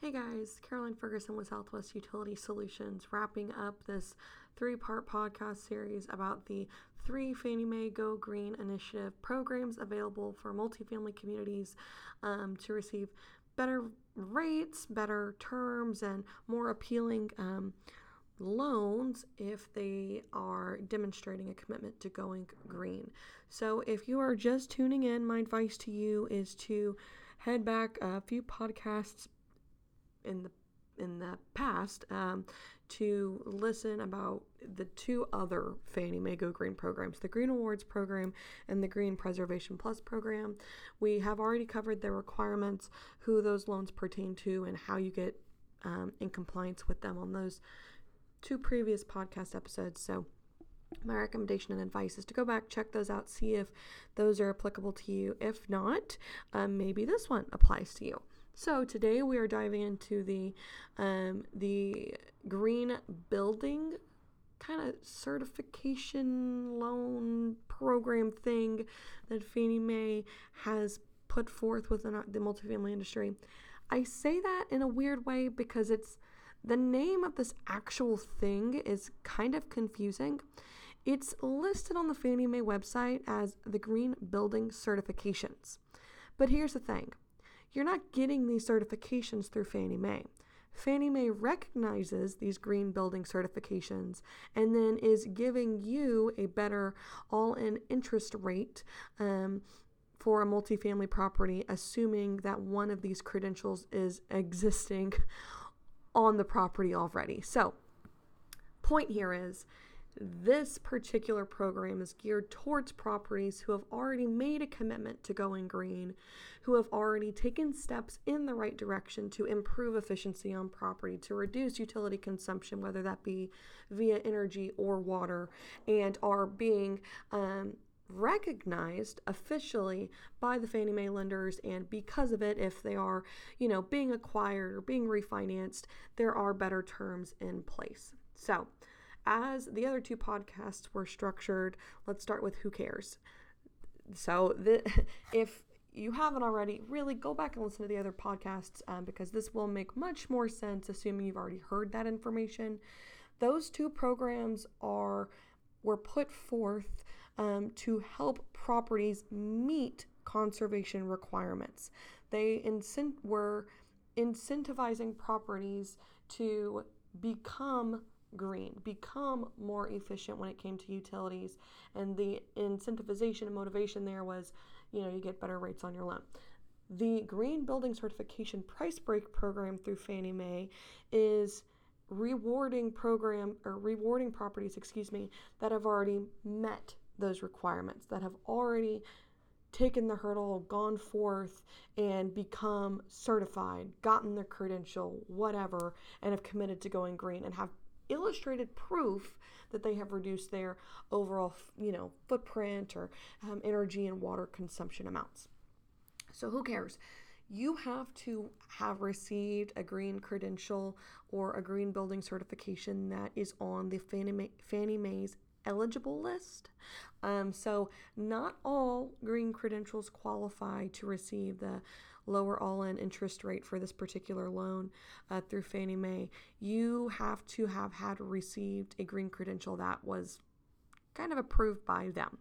Hey guys, Caroline Ferguson with Southwest Utility Solutions, wrapping up this three part podcast series about the three Fannie Mae Go Green Initiative programs available for multifamily communities um, to receive better rates, better terms, and more appealing. Um, loans if they are demonstrating a commitment to going green. So, if you are just tuning in, my advice to you is to head back a few podcasts in the in the past um, to listen about the two other Fannie Mae Go Green programs, the Green Rewards program and the Green Preservation Plus program. We have already covered the requirements, who those loans pertain to, and how you get um, in compliance with them on those two previous podcast episodes. So my recommendation and advice is to go back, check those out, see if those are applicable to you. If not, um, maybe this one applies to you. So today we are diving into the um, the green building kind of certification loan program thing that Fannie Mae has put forth within the multifamily industry. I say that in a weird way because it's the name of this actual thing is kind of confusing. It's listed on the Fannie Mae website as the Green Building Certifications. But here's the thing you're not getting these certifications through Fannie Mae. Fannie Mae recognizes these green building certifications and then is giving you a better all in interest rate um, for a multifamily property, assuming that one of these credentials is existing on the property already. So, point here is this particular program is geared towards properties who have already made a commitment to going green, who have already taken steps in the right direction to improve efficiency on property, to reduce utility consumption, whether that be via energy or water, and are being um, recognized officially by the Fannie Mae lenders and because of it if they are, you know, being acquired or being refinanced, there are better terms in place. So, as the other two podcasts were structured, let's start with who cares. So, the, if you haven't already, really go back and listen to the other podcasts um, because this will make much more sense, assuming you've already heard that information. Those two programs are were put forth um, to help properties meet conservation requirements. They incent- were incentivizing properties to become green, become more efficient when it came to utilities. And the incentivization and motivation there was, you know, you get better rates on your loan. The Green Building Certification Price Break program through Fannie Mae is rewarding program or rewarding properties, excuse me, that have already met those requirements, that have already taken the hurdle, gone forth, and become certified, gotten their credential, whatever, and have committed to going green and have illustrated proof that they have reduced their overall, you know, footprint or um, energy and water consumption amounts. So who cares? You have to have received a green credential or a green building certification that is on the Fannie, Mae, Fannie Mae's eligible list. Um, so, not all green credentials qualify to receive the lower all in interest rate for this particular loan uh, through Fannie Mae. You have to have had received a green credential that was kind of approved by them.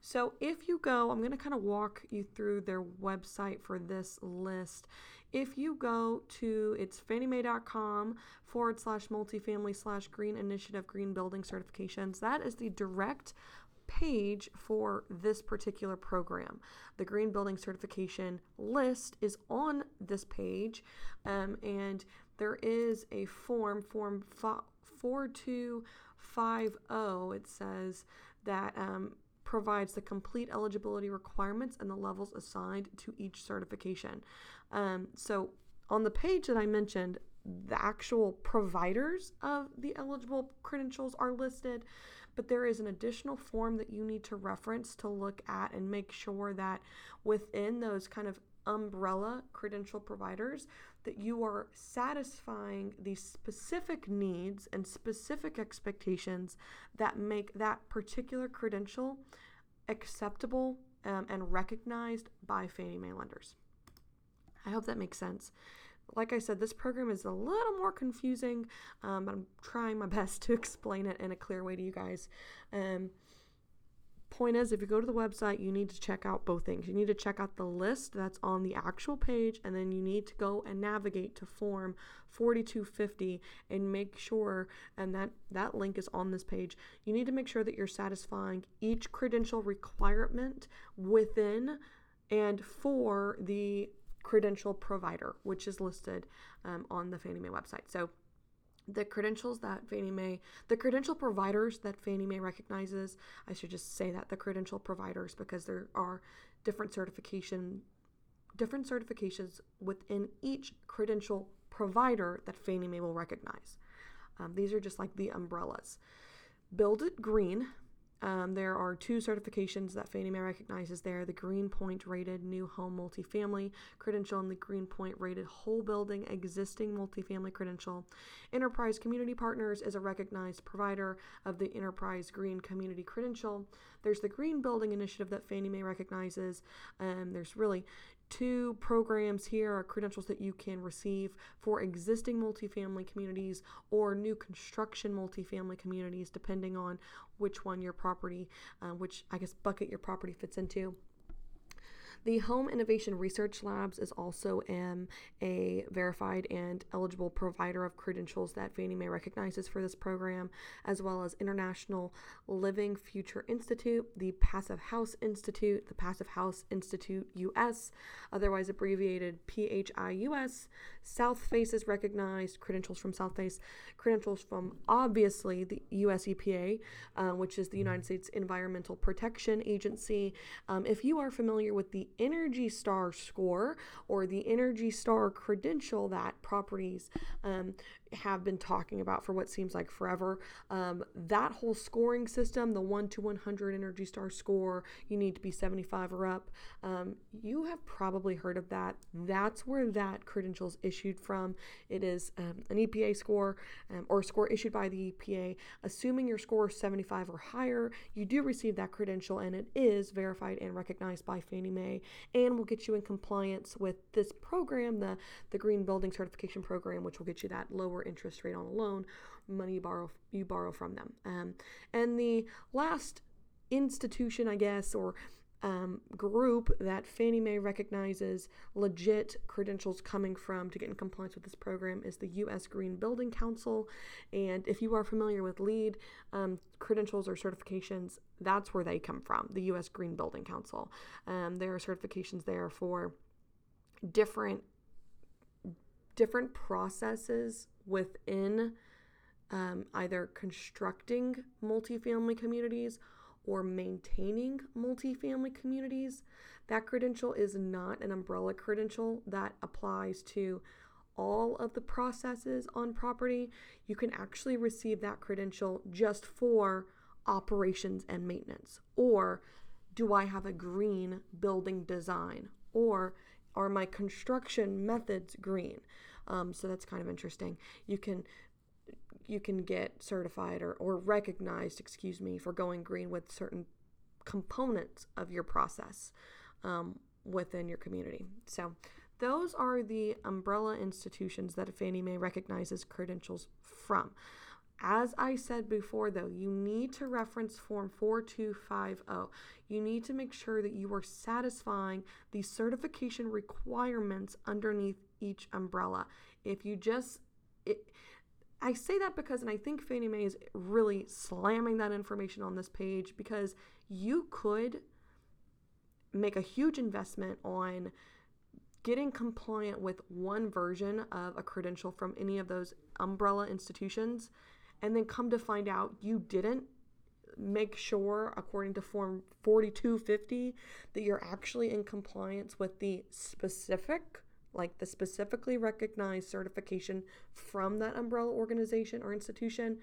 So if you go, I'm going to kind of walk you through their website for this list. If you go to it's fanniemae.com forward slash multifamily slash green initiative green building certifications, that is the direct page for this particular program. The Green Building Certification list is on this page, um, and there is a form, Form 4250. It says that um, provides the complete eligibility requirements and the levels assigned to each certification. Um, so on the page that I mentioned, the actual providers of the eligible credentials are listed, but there is an additional form that you need to reference to look at and make sure that within those kind of umbrella credential providers that you are satisfying the specific needs and specific expectations that make that particular credential acceptable um, and recognized by Fannie Mae lenders. I hope that makes sense. Like I said, this program is a little more confusing, um, but I'm trying my best to explain it in a clear way to you guys. Um, point is, if you go to the website, you need to check out both things. You need to check out the list that's on the actual page, and then you need to go and navigate to form 4250 and make sure, and that, that link is on this page, you need to make sure that you're satisfying each credential requirement within and for the credential provider, which is listed um, on the Fannie Mae website. So the credentials that Fannie Mae, the credential providers that Fannie Mae recognizes, I should just say that the credential providers because there are different certification, different certifications within each credential provider that Fannie Mae will recognize. Um, these are just like the umbrellas. Build It Green um, there are two certifications that Fannie Mae recognizes there the Greenpoint rated new home multifamily credential and the Greenpoint rated whole building existing multifamily credential. Enterprise Community Partners is a recognized provider of the Enterprise Green Community Credential. There's the Green Building Initiative that Fannie Mae recognizes. Um, there's really two programs here are credentials that you can receive for existing multifamily communities or new construction multifamily communities, depending on which one your property, uh, which I guess bucket your property fits into. The Home Innovation Research Labs is also um, a verified and eligible provider of credentials that Fannie Mae recognizes for this program, as well as International Living Future Institute, the Passive House Institute, the Passive House Institute US, otherwise abbreviated PHIUS. Southface is recognized, credentials from Southface, credentials from obviously the US EPA, uh, which is the United States Environmental Protection Agency. Um, if you are familiar with the Energy Star score or the Energy Star credential that properties um, have been talking about for what seems like forever. Um, that whole scoring system, the 1 to 100 Energy Star score, you need to be 75 or up. Um, you have probably heard of that. That's where that credential is issued from. It is um, an EPA score um, or a score issued by the EPA. Assuming your score is 75 or higher, you do receive that credential and it is verified and recognized by Fannie Mae and we'll get you in compliance with this program, the, the Green Building Certification Program, which will get you that lower interest rate on a loan, money you borrow you borrow from them. Um, and the last institution, I guess, or um, group that Fannie Mae recognizes legit credentials coming from to get in compliance with this program is the U.S. Green Building Council. And if you are familiar with LEED um, credentials or certifications, that's where they come from, the U.S. Green Building Council. Um, there are certifications there for different different processes within um, either constructing multifamily communities or maintaining multifamily communities. That credential is not an umbrella credential that applies to all of the processes on property. You can actually receive that credential just for operations and maintenance. Or do I have a green building design? Or are my construction methods green? Um, so that's kind of interesting. You can you can get certified or, or recognized, excuse me, for going green with certain components of your process um, within your community. So those are the umbrella institutions that Fannie Mae recognizes credentials from. As I said before, though, you need to reference Form 4250. You need to make sure that you are satisfying the certification requirements underneath each umbrella. If you just, it, I say that because, and I think Fannie Mae is really slamming that information on this page because you could make a huge investment on getting compliant with one version of a credential from any of those umbrella institutions and then come to find out you didn't make sure according to form 4250 that you're actually in compliance with the specific like the specifically recognized certification from that umbrella organization or institution,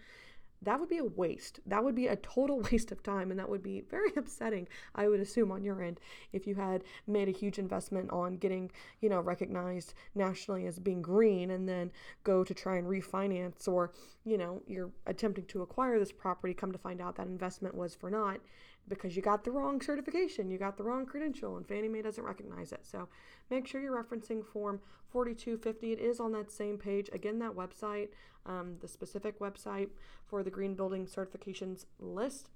that would be a waste. That would be a total waste of time, and that would be very upsetting, I would assume, on your end if you had made a huge investment on getting, you know, recognized nationally as being green and then go to try and refinance, or, you know, you're attempting to acquire this property, come to find out that investment was for naught because you got the wrong certification, you got the wrong credential, and Fannie Mae doesn't recognize it. So make sure you're referencing Form 4250. It is on that same page. Again, that website, um, the specific website for the green building certifications list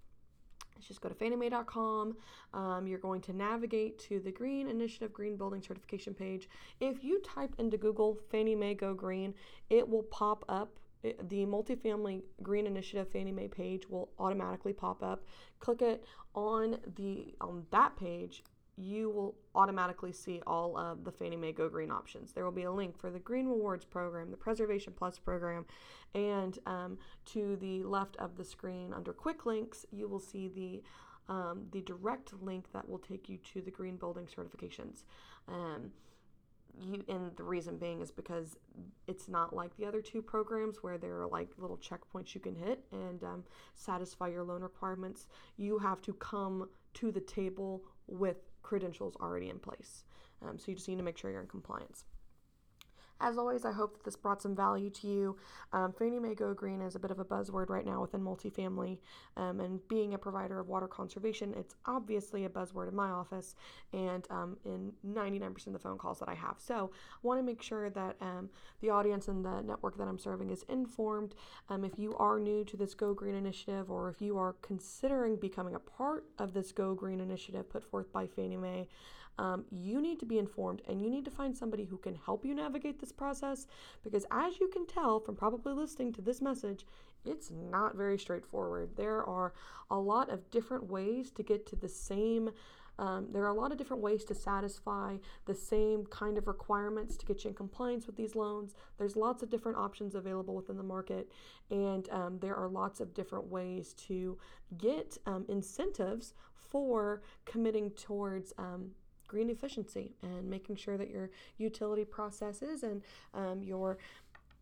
just go to fanniemae.com. Um, you're going to navigate to the Green Initiative Green Building Certification page. If you type into Google Fannie Mae Go Green, it will pop up the multifamily green initiative fannie mae page will automatically pop up. Click it on the on that page you will automatically see all of the fannie mae go green options. There will be a link for the green rewards program the preservation plus program and um, to the left of the screen under quick links you will see the um, the direct link that will take you to the green building certifications. Um, you and the reason being is because it's not like the other two programs where there are like little checkpoints you can hit and um, satisfy your loan requirements. You have to come to the table with credentials already in place. Um, so you just need to make sure you're in compliance as always, I hope that this brought some value to you. Um, Fannie Mae Go Green is a bit of a buzzword right now within multifamily, um, and being a provider of water conservation, it's obviously a buzzword in my office and um, in 99% of the phone calls that I have. So I want to make sure that um, the audience and the network that I'm serving is informed. Um, if you are new to this Go Green initiative, or if you are considering becoming a part of this Go Green initiative put forth by Fannie Mae, you need to be informed and you need to find somebody who can help you navigate this process because, as you can tell from probably listening to this message, it's not very straightforward. There are a lot of different ways to get to the same. Um, there are a lot of different ways to satisfy the same kind of requirements to get you in compliance with these loans. There's lots of different options available within the market, and um, there are lots of different ways to get um, incentives for committing towards um, green efficiency and making sure that your utility processes and um, your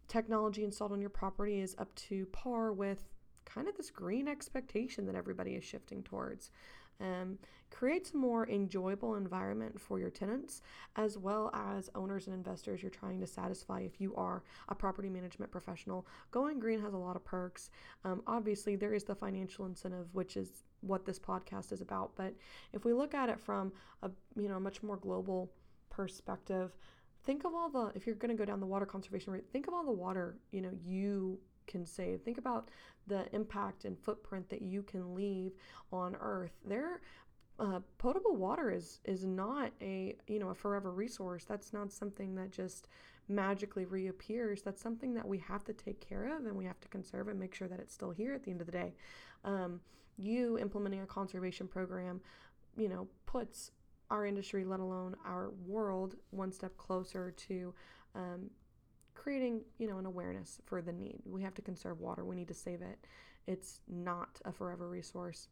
technology installed on your property is up to par with kind of this green expectation that everybody is shifting towards. Um, creates a more enjoyable environment for your tenants as well as owners and investors you're trying to satisfy if you are a property management professional. Going green has a lot of perks. Um, obviously, there is the financial incentive, which is what this podcast is about. But if we look at it from a you know much more global perspective, think of all the if you're going to go down the water conservation route, think of all the water you know you can save. Think about the impact and footprint that you can leave on Earth. There, uh, potable water is is not a you know a forever resource. That's not something that just magically reappears. That's something that we have to take care of and we have to conserve and make sure that it's still here at the end of the day. Um, you implementing a conservation program, you know, puts our industry, let alone our world, one step closer to um, creating, you know, an awareness for the need. We have to conserve water. We need to save it. It's not a forever resource,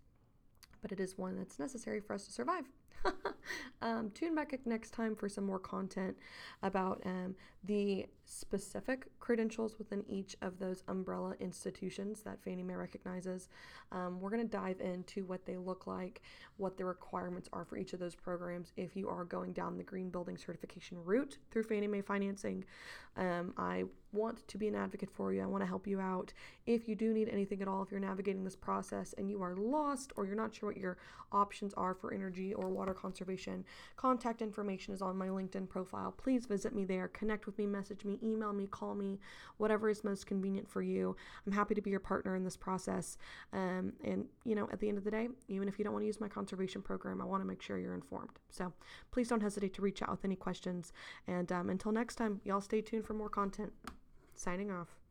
but it is one that's necessary for us to survive. um, tune back next time for some more content about um, the specific credentials within each of those umbrella institutions that Fannie Mae recognizes. Um, we're going to dive into what they look like, what the requirements are for each of those programs if you are going down the green building certification route through Fannie Mae financing. Um, I want to be an advocate for you. I want to help you out. If you do need anything at all, if you're navigating this process and you are lost or you're not sure what your options are for energy or water conservation, contact information is on my LinkedIn profile. Please visit me there, connect with me, message me, email me, call me, whatever is most convenient for you. I'm happy to be your partner in this process. Um, and, you know, at the end of the day, even if you don't want to use my conservation program, I want to make sure you're informed. So please don't hesitate to reach out with any questions. And um, until next time, y'all stay tuned for more content. Signing off.